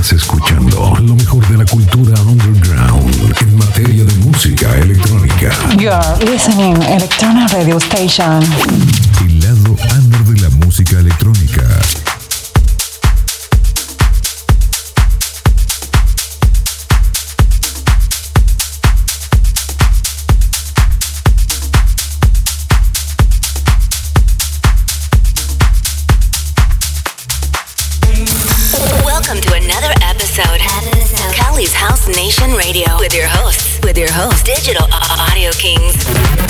Estás escuchando lo mejor de la cultura underground en materia de música electrónica. You're listening Electronic Radio Station. El lado under de la música electrónica. with your host, Digital Audio Kingz.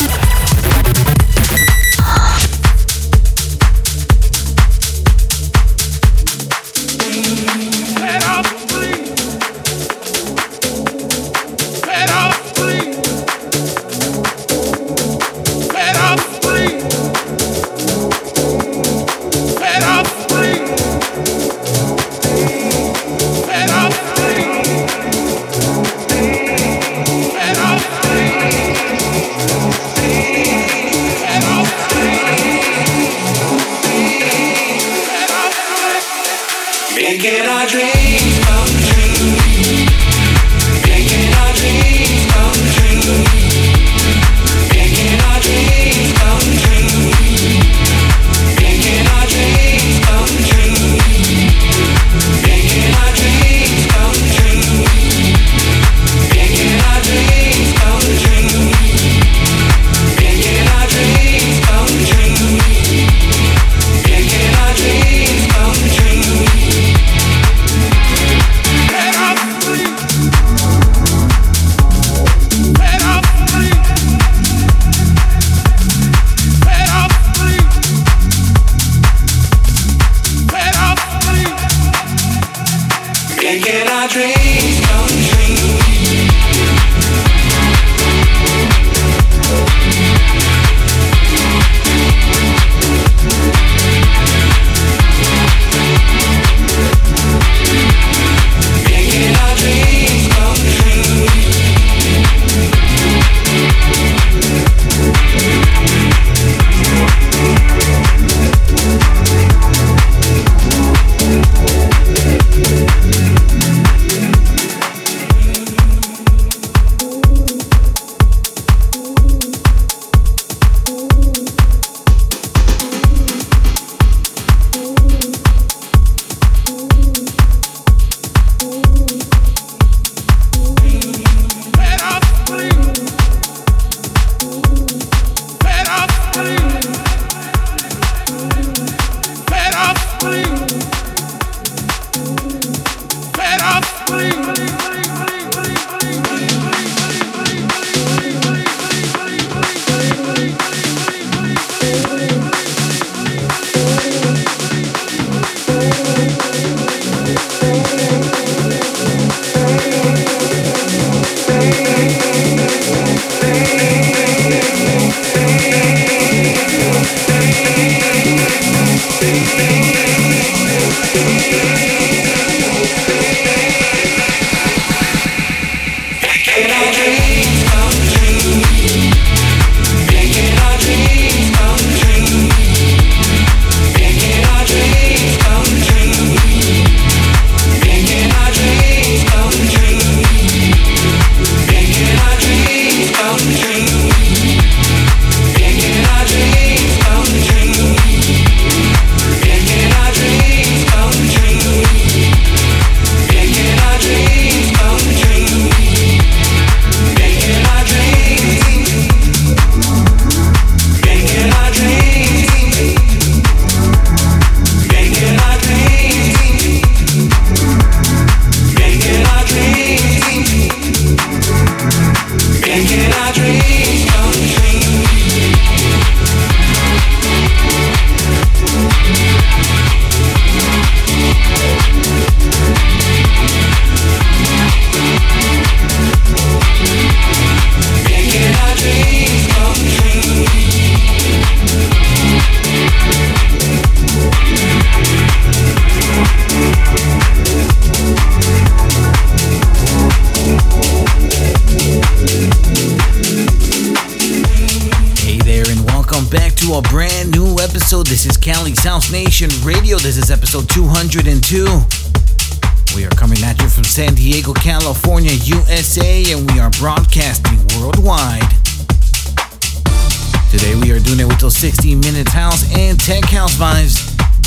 Today we are doing it with those 60 minutes house and tech house vibes.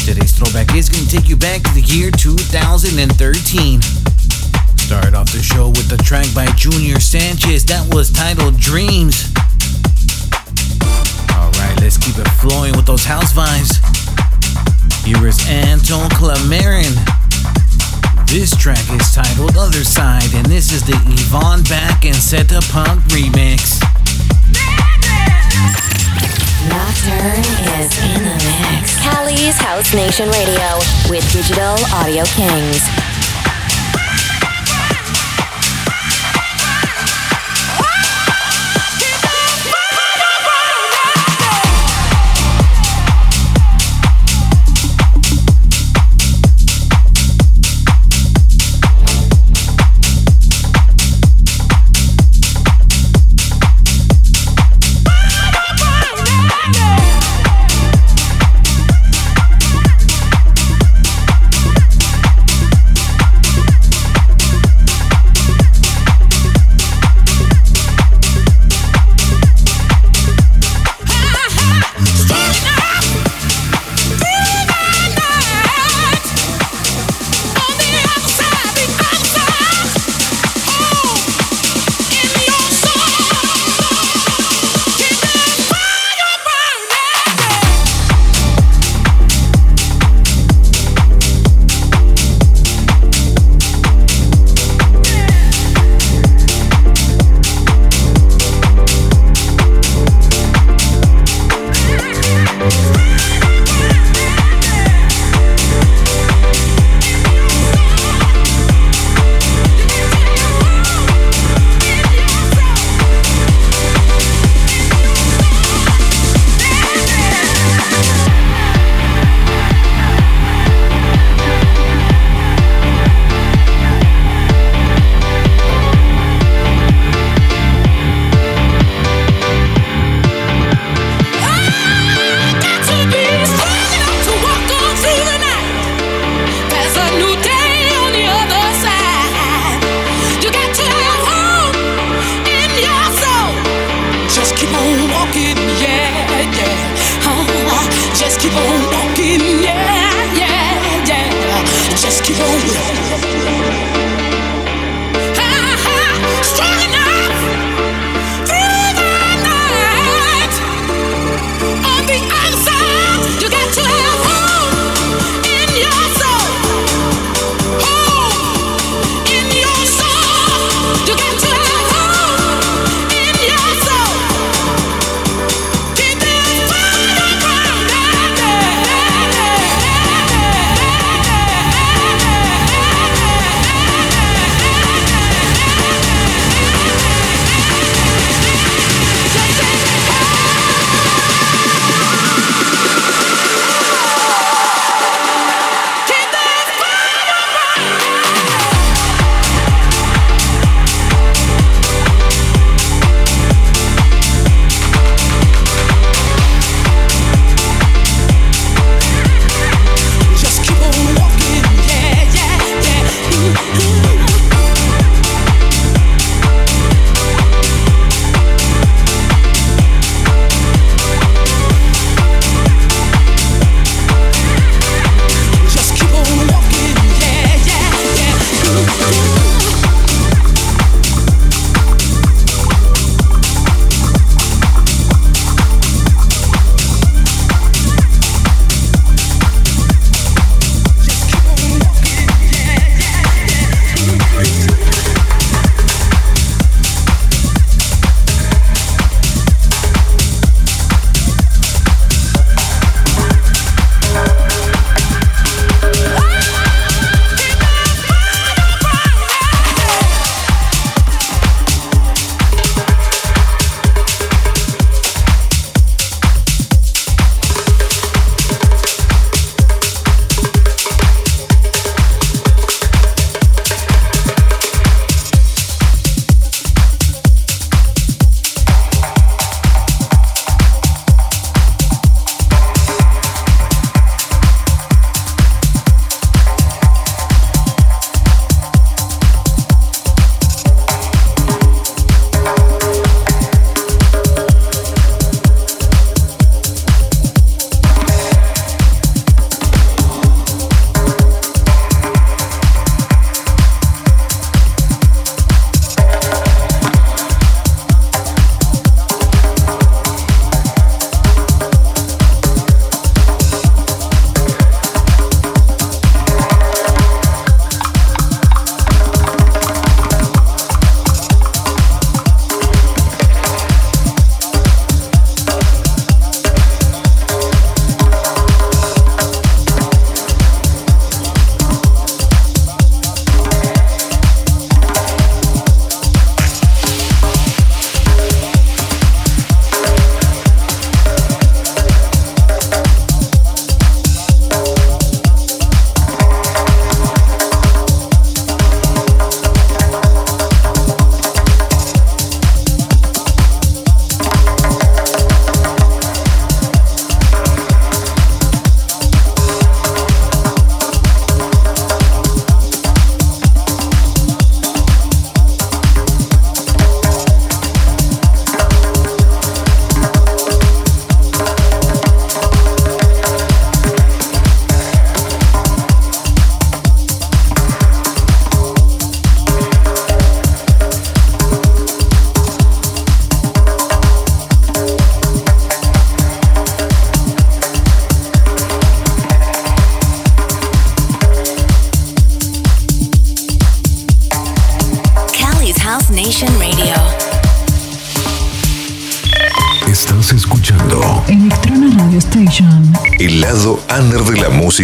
Today's throwback is going to take you back to the year 2013. Started off the show with the track by Junior Sanchez that was titled Dreams. Alright, let's keep it flowing with those house vibes. Here is Antoine Clamaran. This track is titled Other Side, and this is the Yvvan Back and Zetaphunk remix. Nocturne is in the mix. Cali's House Nation Radio with Digital Audio Kingz. just keep on.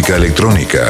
Electrónica.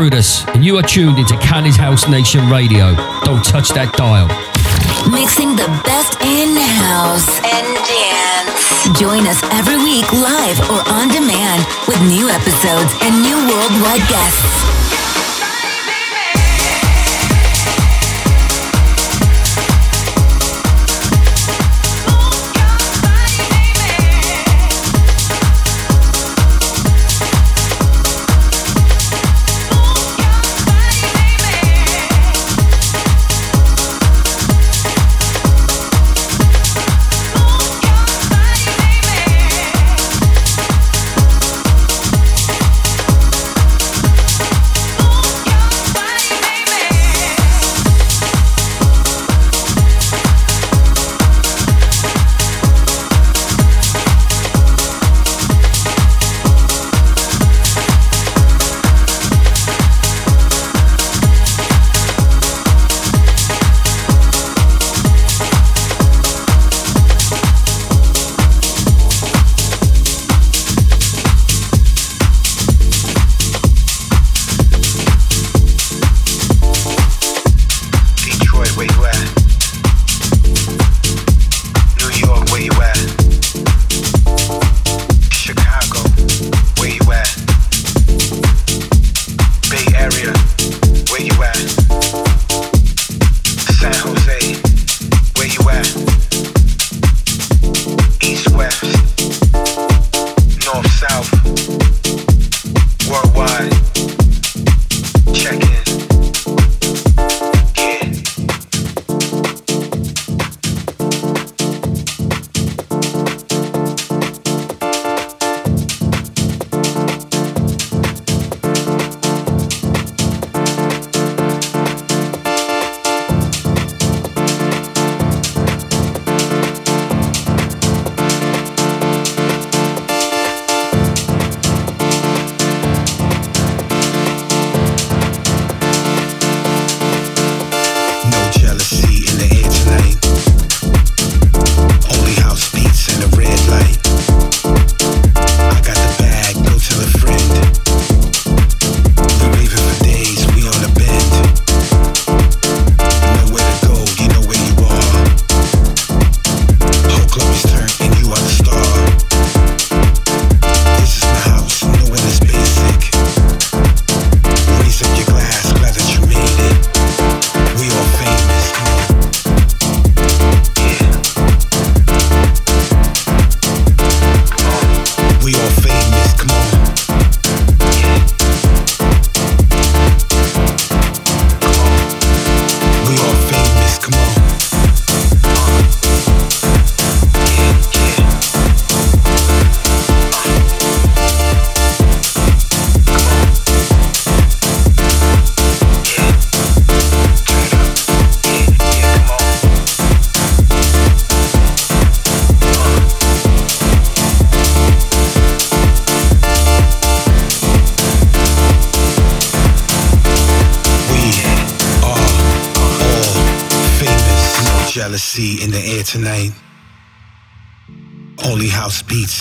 Brutus, and you are tuned into Cali's House Nation Radio. Don't touch that dial. Mixing the best in house and dance. Join us every week live or on demand with new episodes and new worldwide guests.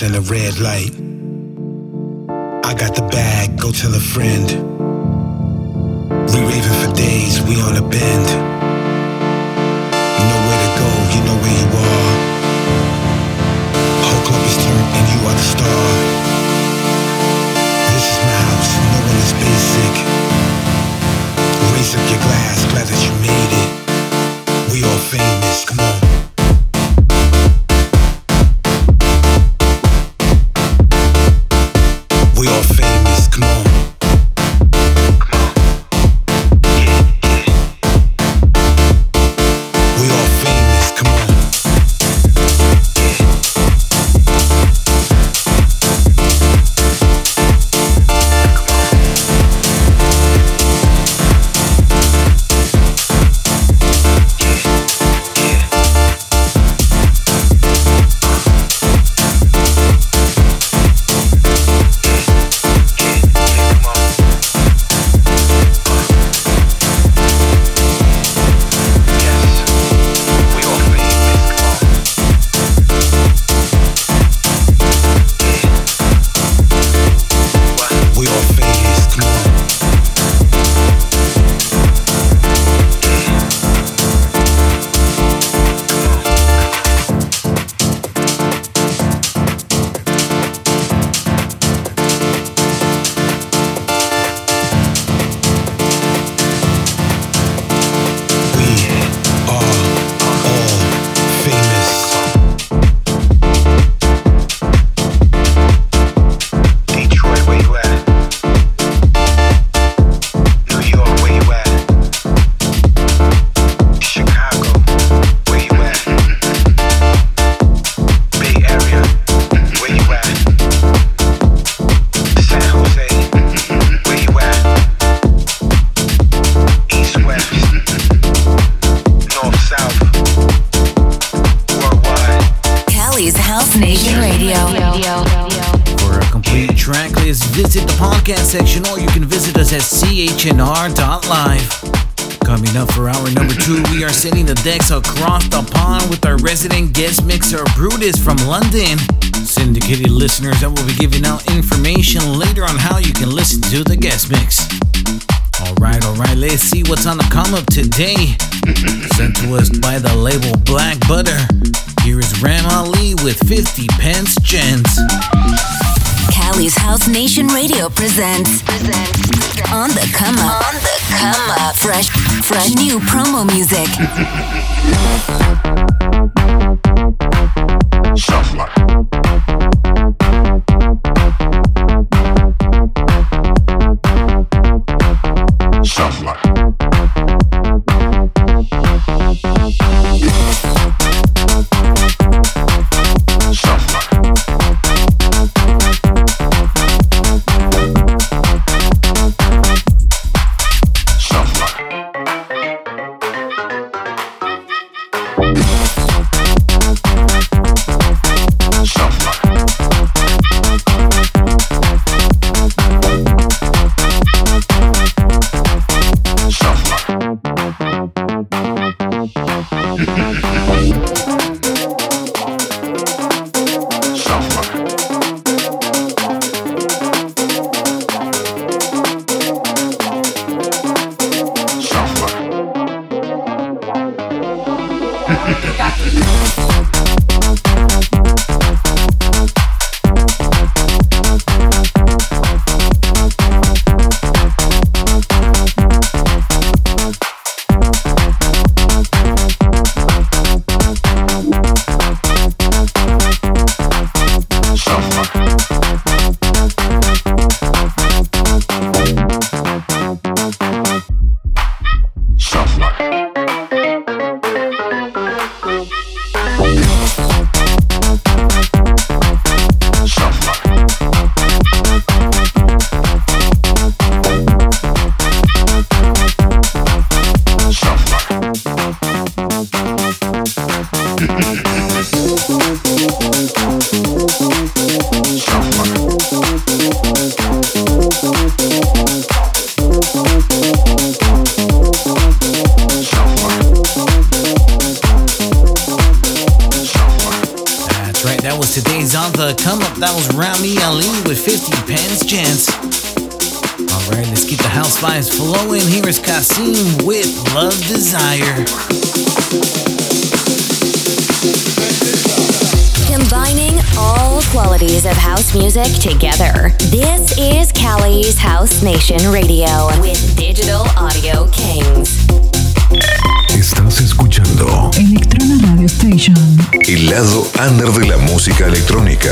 And a red light. I got the bag, go tell a friend. London. Syndicated listeners I will be giving out information later on how you can listen to the guest mix. Alright, alright, let's see what's on the come up today. Sent to us by the label Black Butter. Here is Rami Ali with 50 Pence Gents. Cali's House Nation Radio presents On the Come Up. On the Come Up. Fresh, fresh new promo music. El lado under de la música electrónica.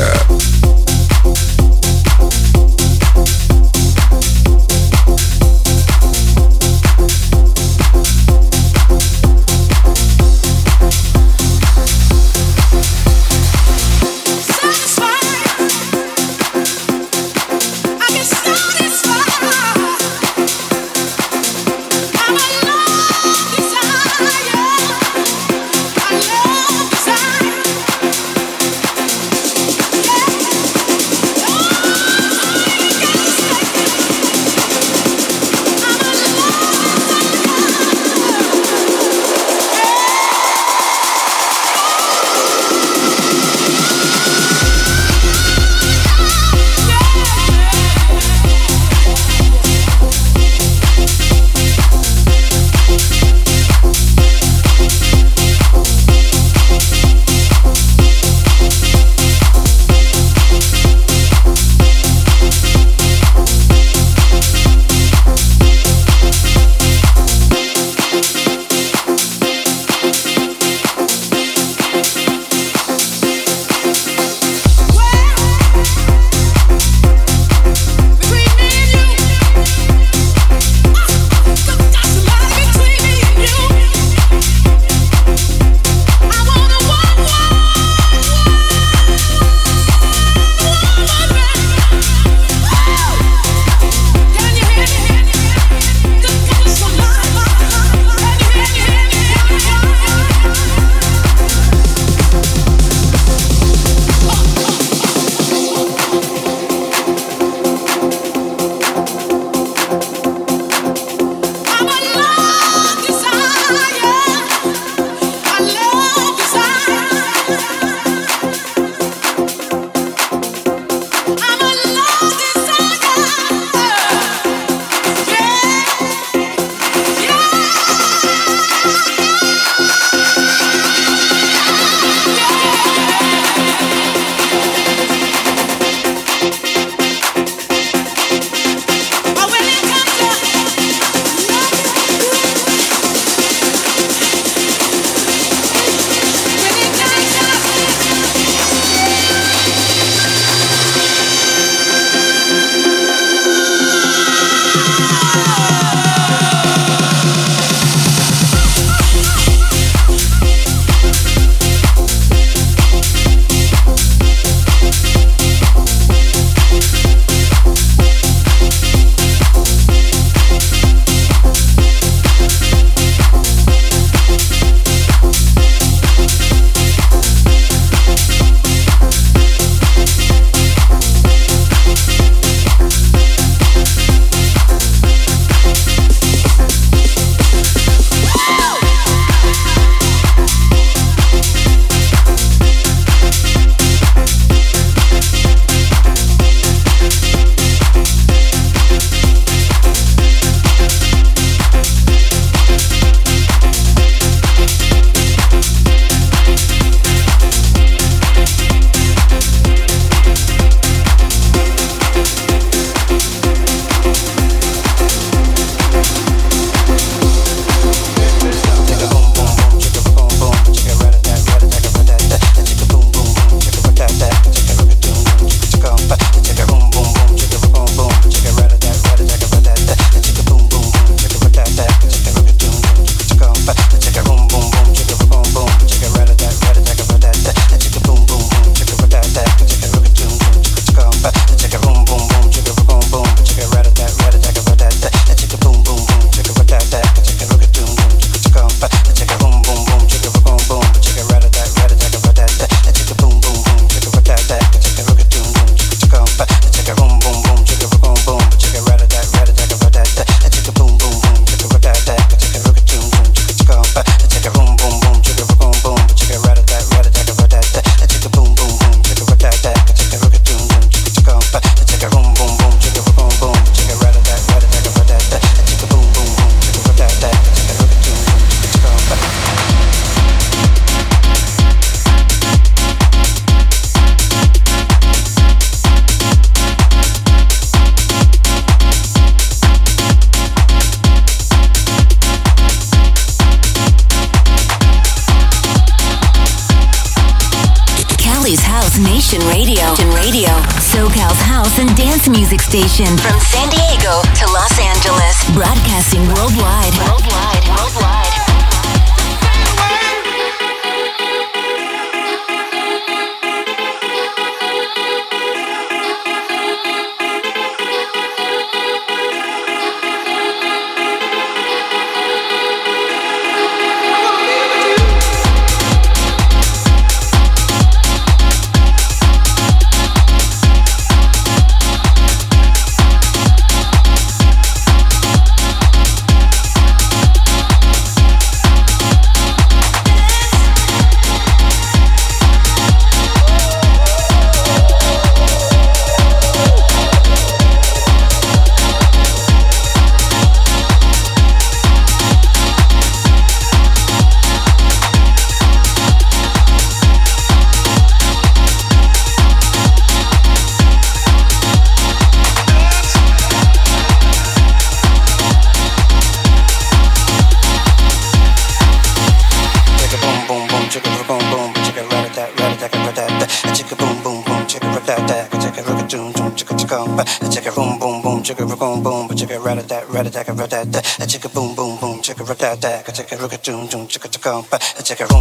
chicka rat boom boom boom, chicka rat tat tat, a doom doom, chicka chicka bum, chicka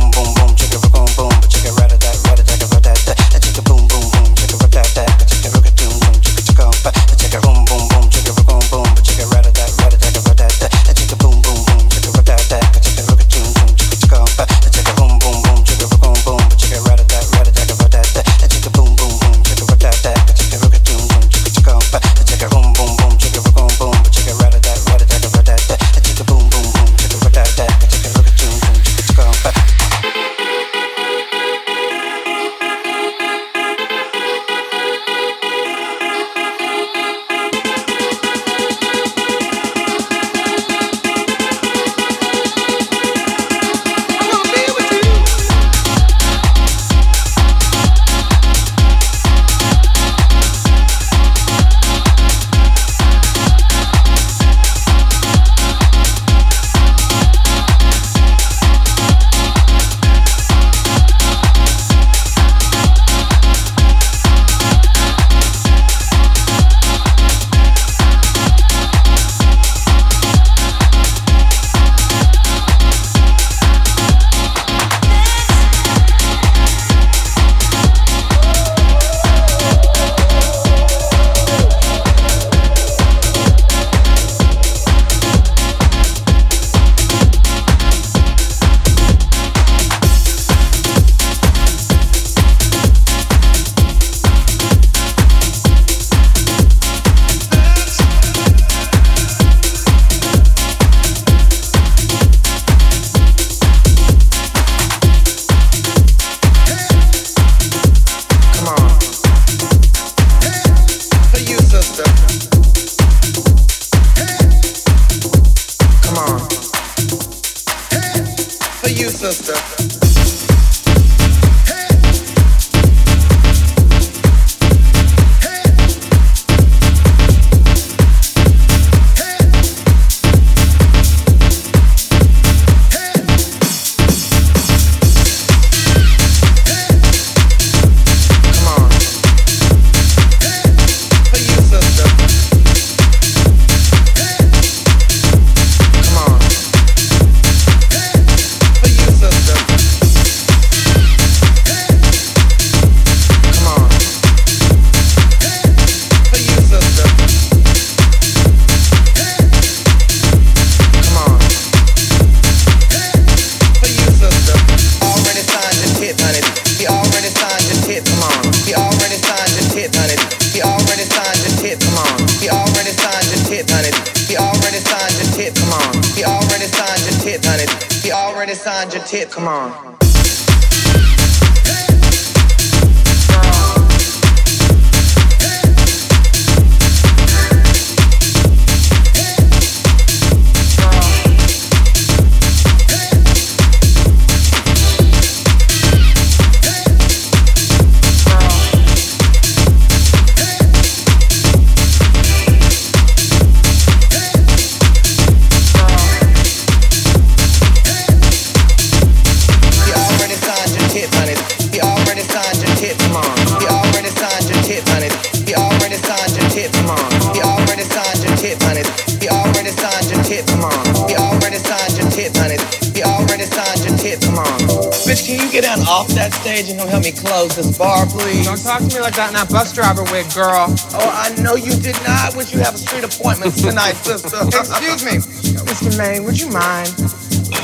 to me like that in that bus driver wig, girl. Oh, I know you did not. Would you have a street appointment tonight, sister? Excuse me, Mr. Maine, would you mind?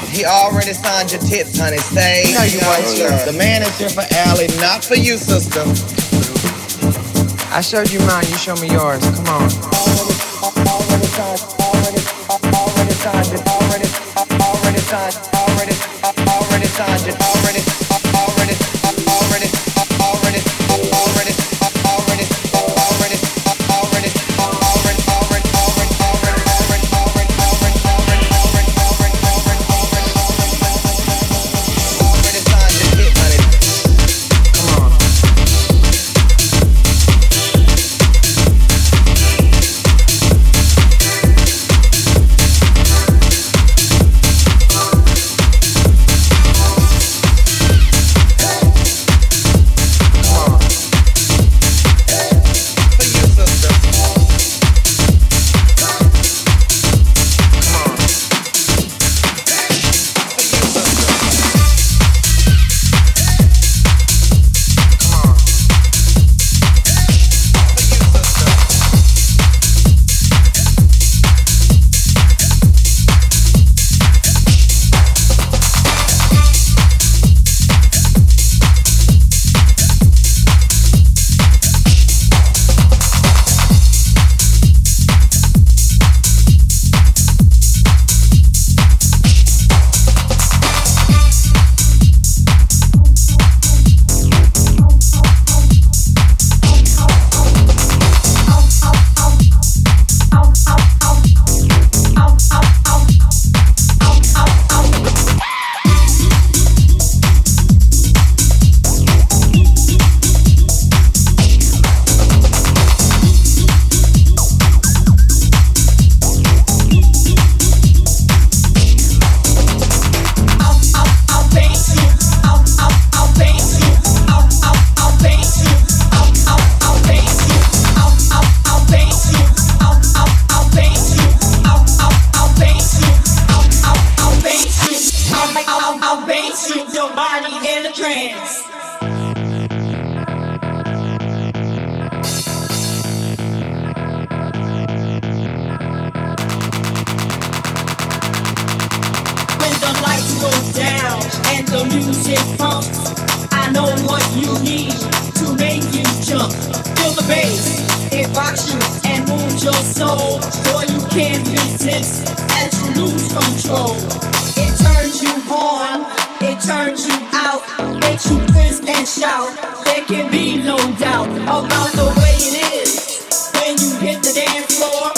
He already signed your tits, honey. Say No, you won't, sir. The man is here for Allie, not for you, sister. I showed you mine, you show me yours. Come on. Already signed, already, already signed already, already signed, already, already signed already, already, jump. Feel the bass, it rocks you and moves your soul. Boy, you can't resist as you lose control. It turns you on, it turns you out, makes you twist and shout. There can be no doubt about the way it is when you hit the dance floor.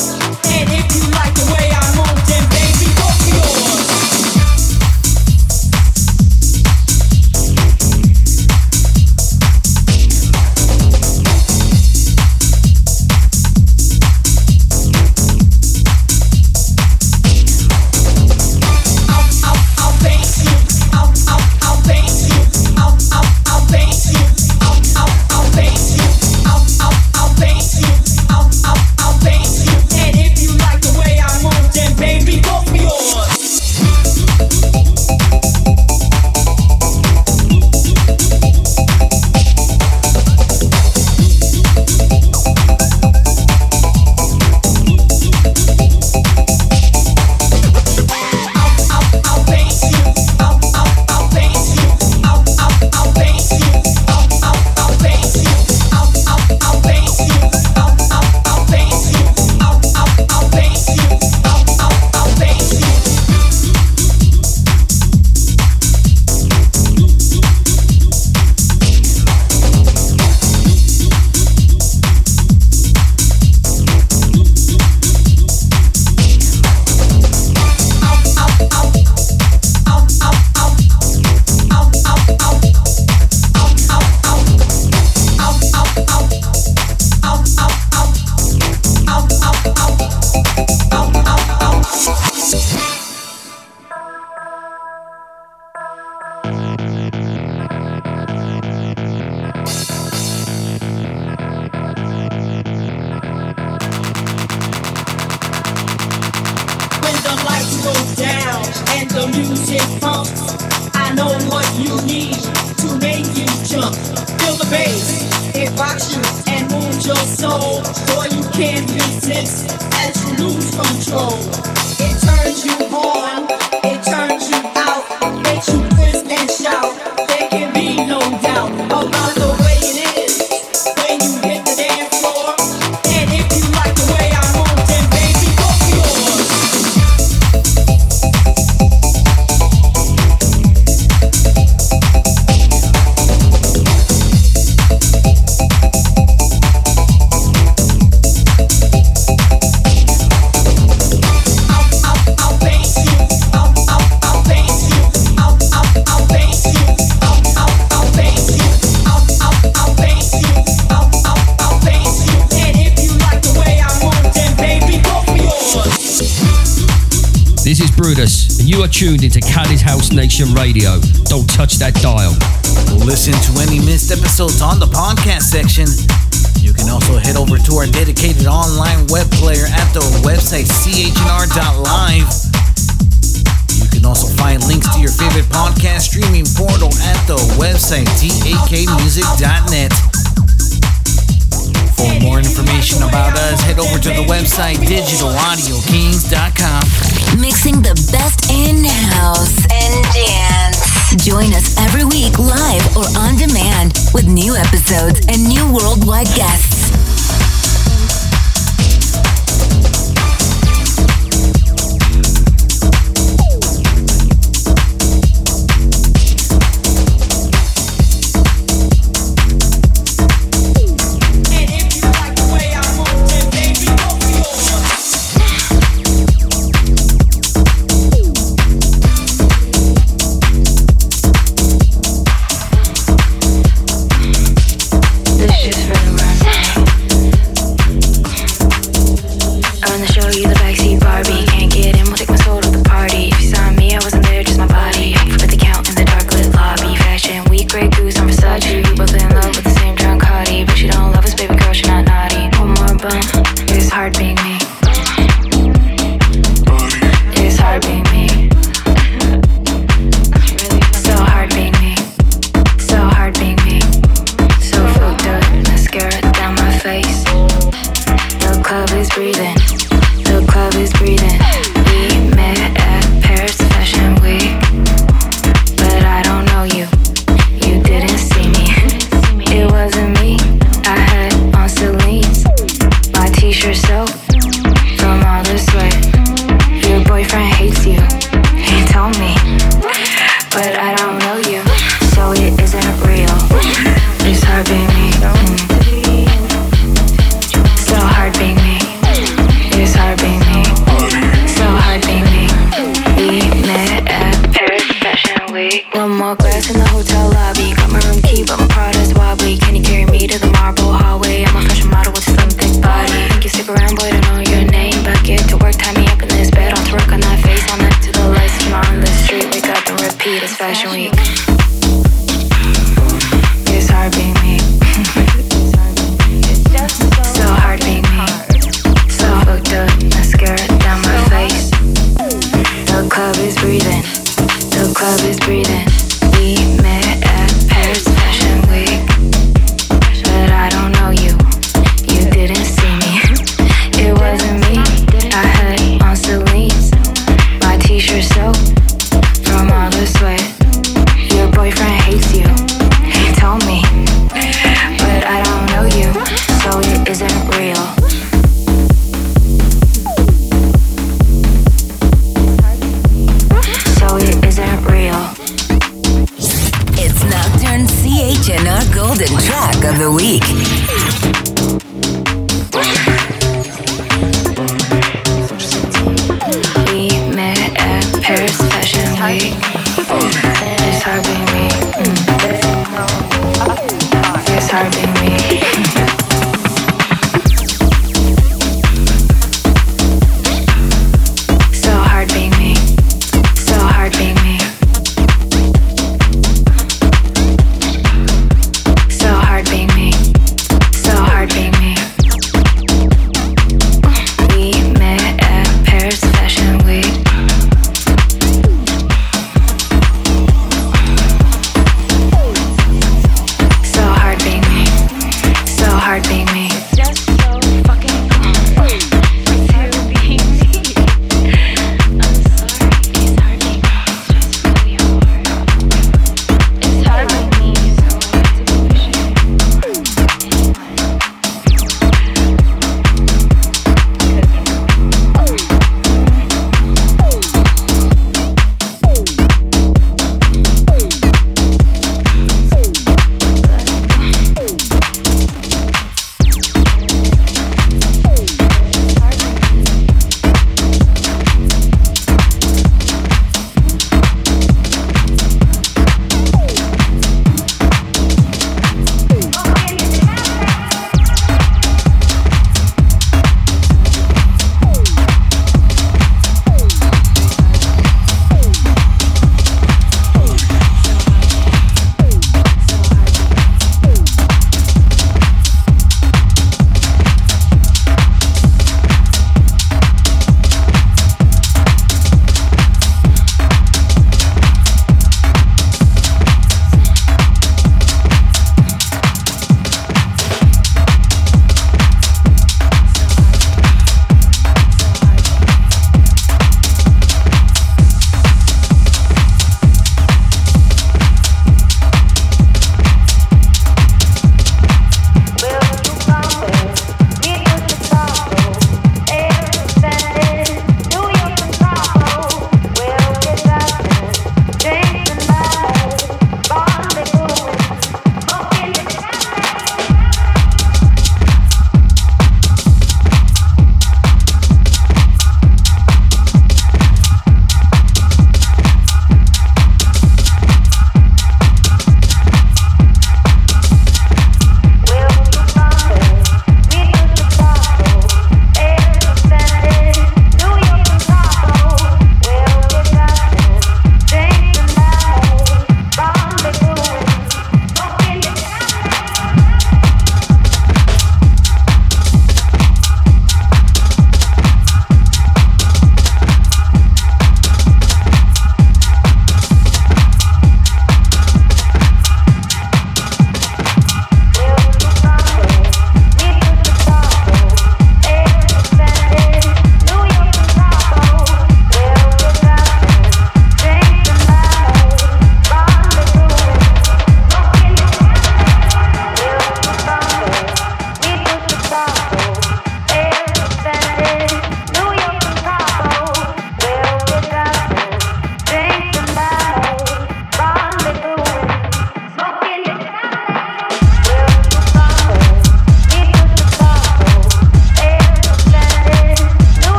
tuned into Cali's House Nation Radio. Don't touch that dial. Listen to any missed episodes on the podcast section. You can also head over to our dedicated online web player at the website chnr.live. You can also find links to your favorite podcast streaming portal at the website dakmusic.net. For more information about us, head over to the website digitalaudiokingz.com mixing the best in house and dance. Join us every week live or on demand with new episodes and new worldwide guests.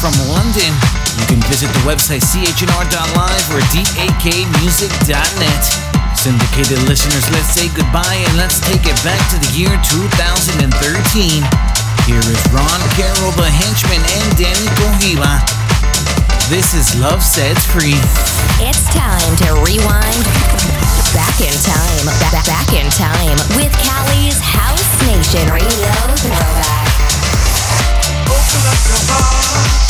from London. You can visit the website chnr.live or dakmusic.net. Syndicated listeners, let's say goodbye and let's take it back to the year 2013. Here is Ron Carroll, the Henchmen, and Dany Cohiba. This is Love Sets Free. It's time to rewind back in time, back, back in time with Cali's House Nation Radio Throwback. Open up your heart.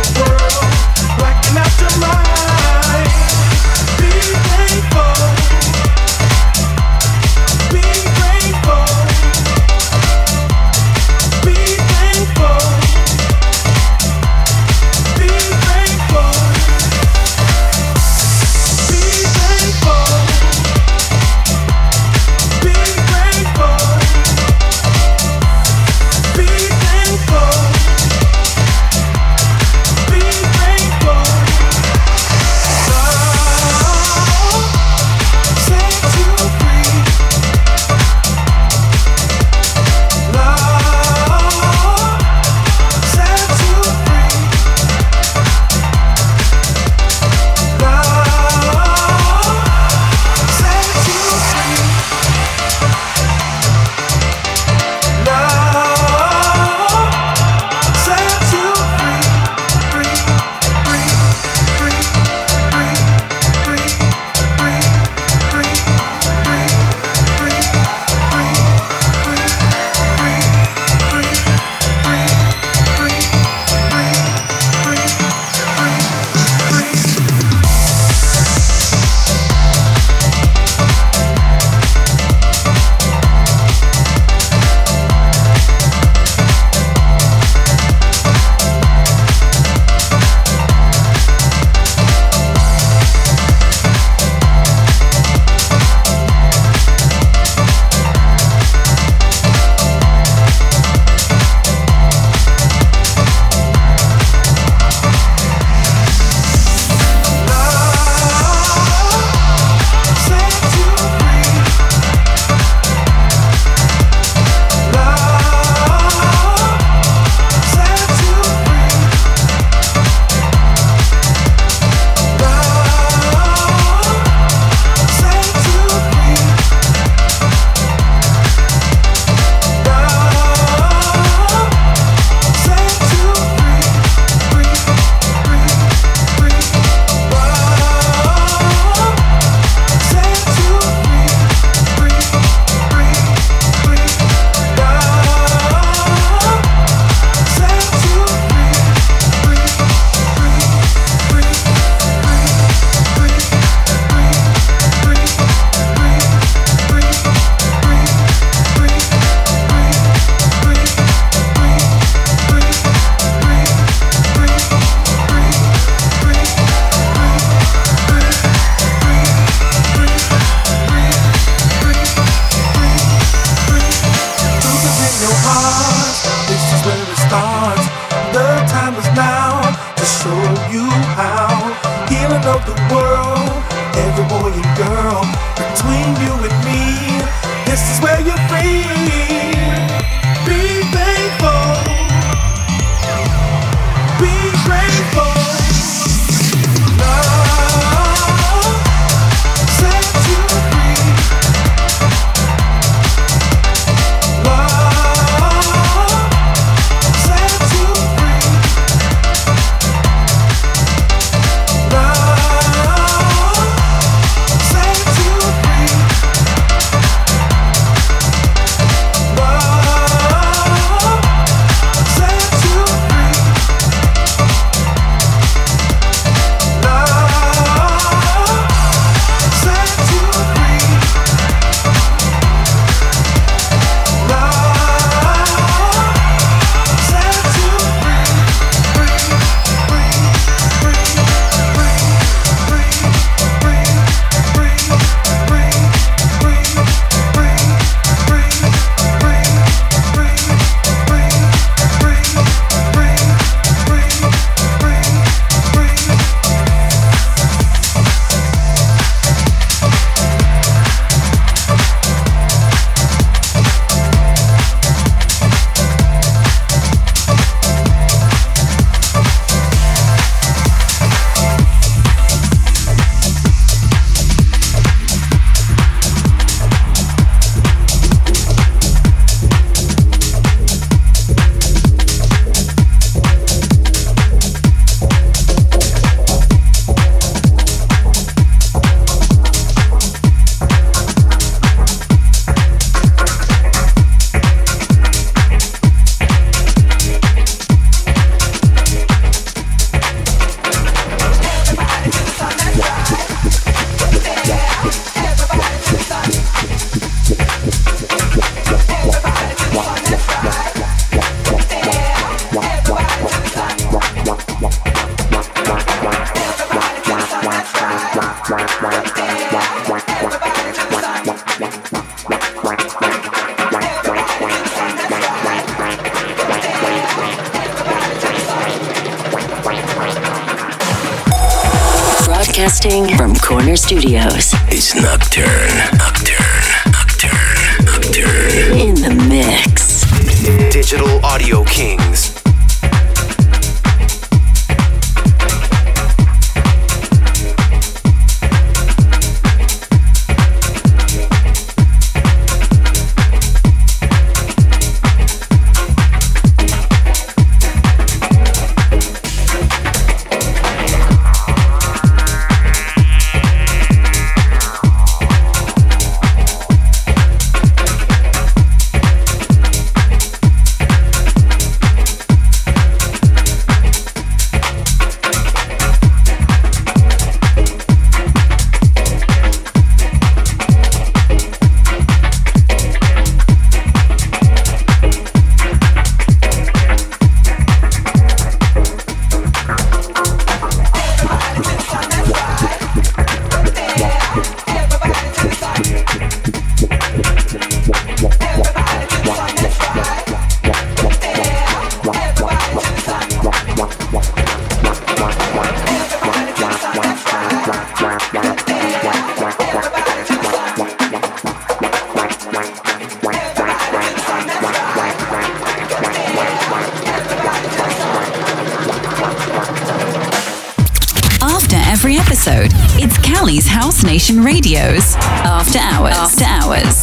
Nation Radio's After Hours. After Hours. After hours.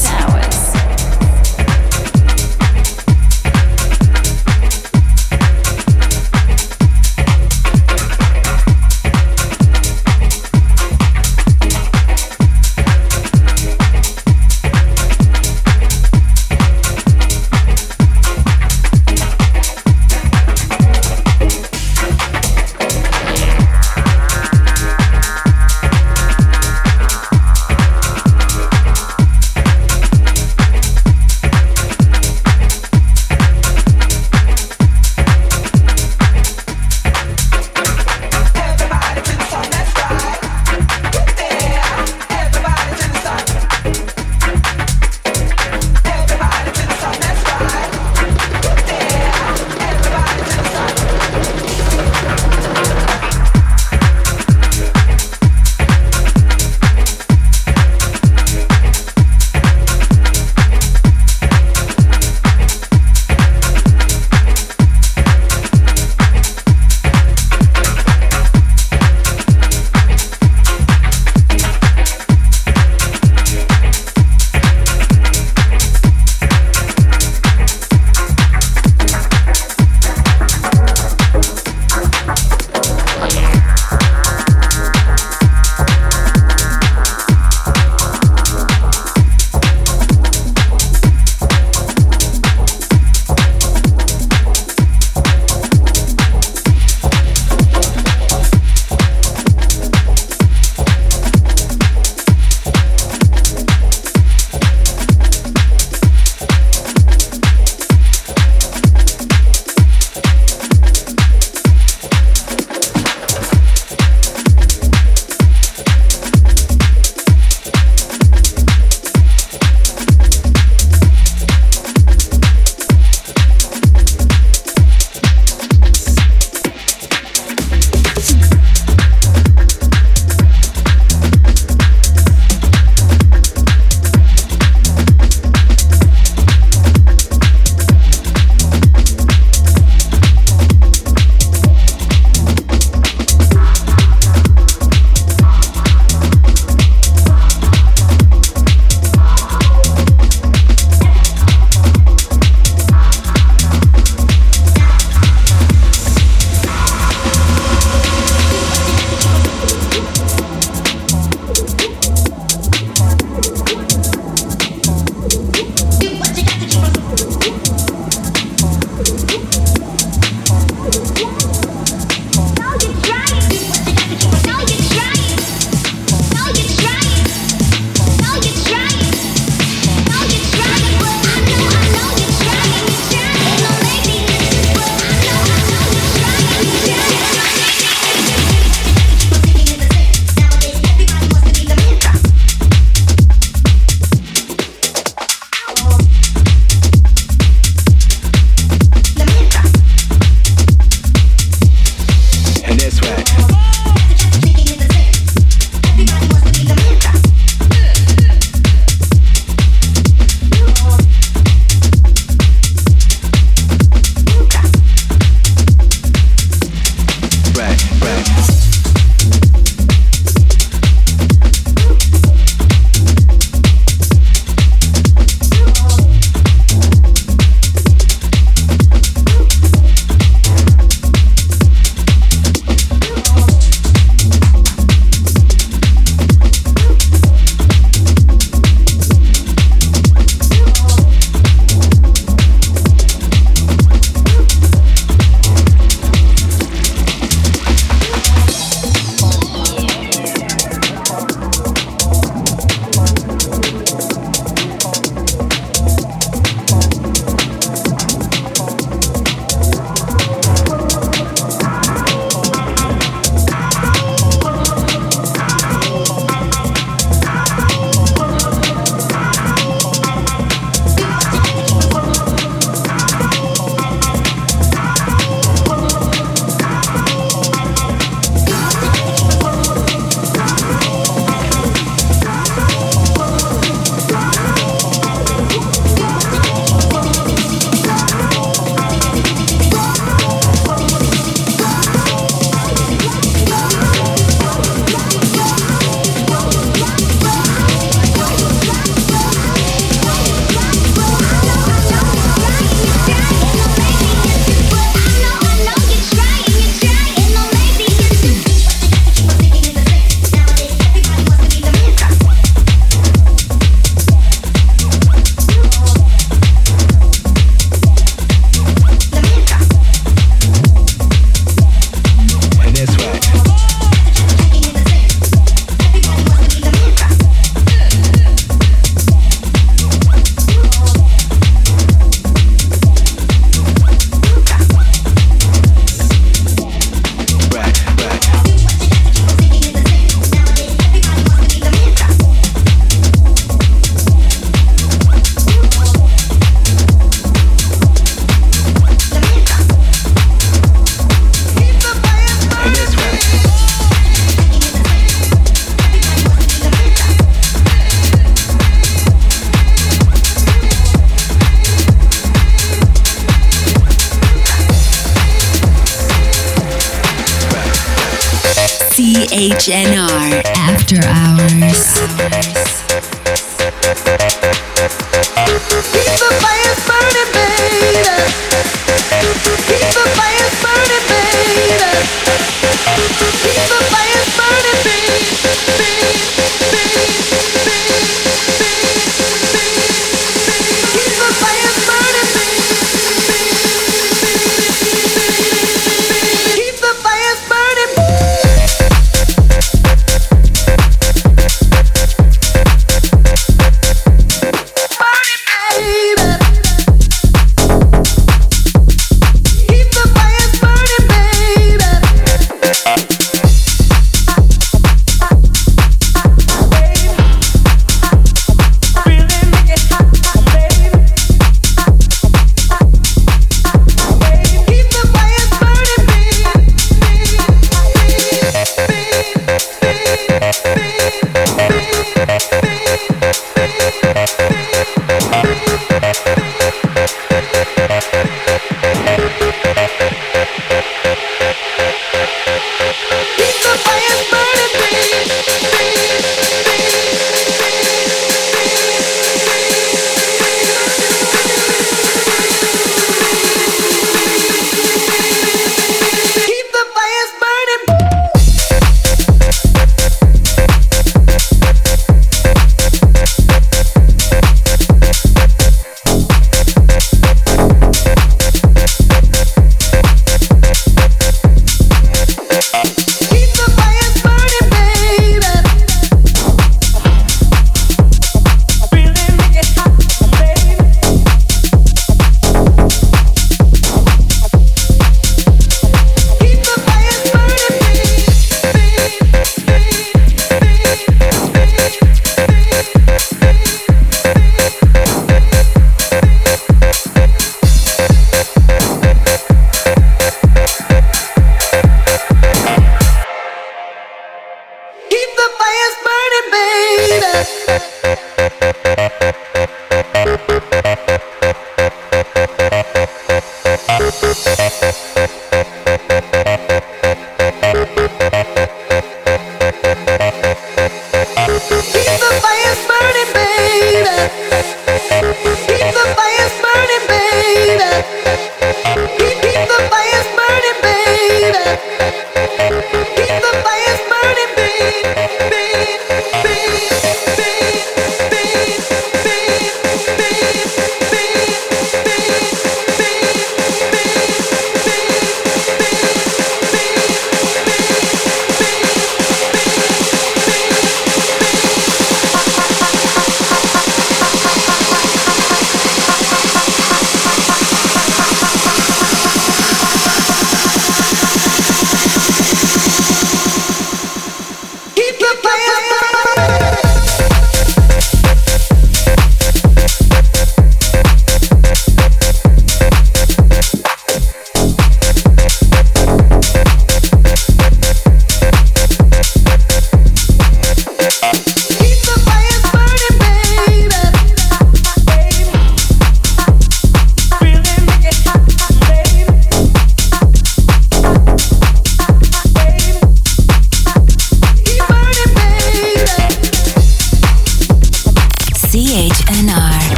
CHNR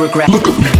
regret. Look at me.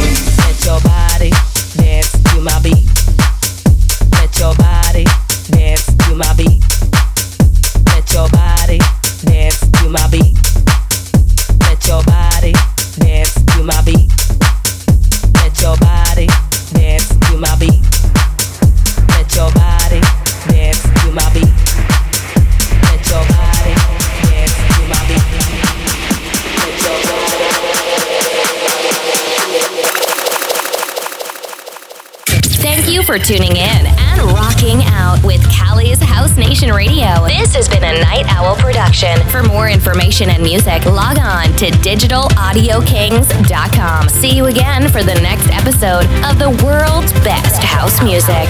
information and music, log on to digitalaudiokingz.com. See you again for the next episode of the world's best house music.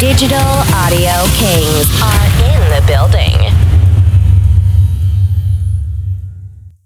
Digital Audio Kingz are in the building.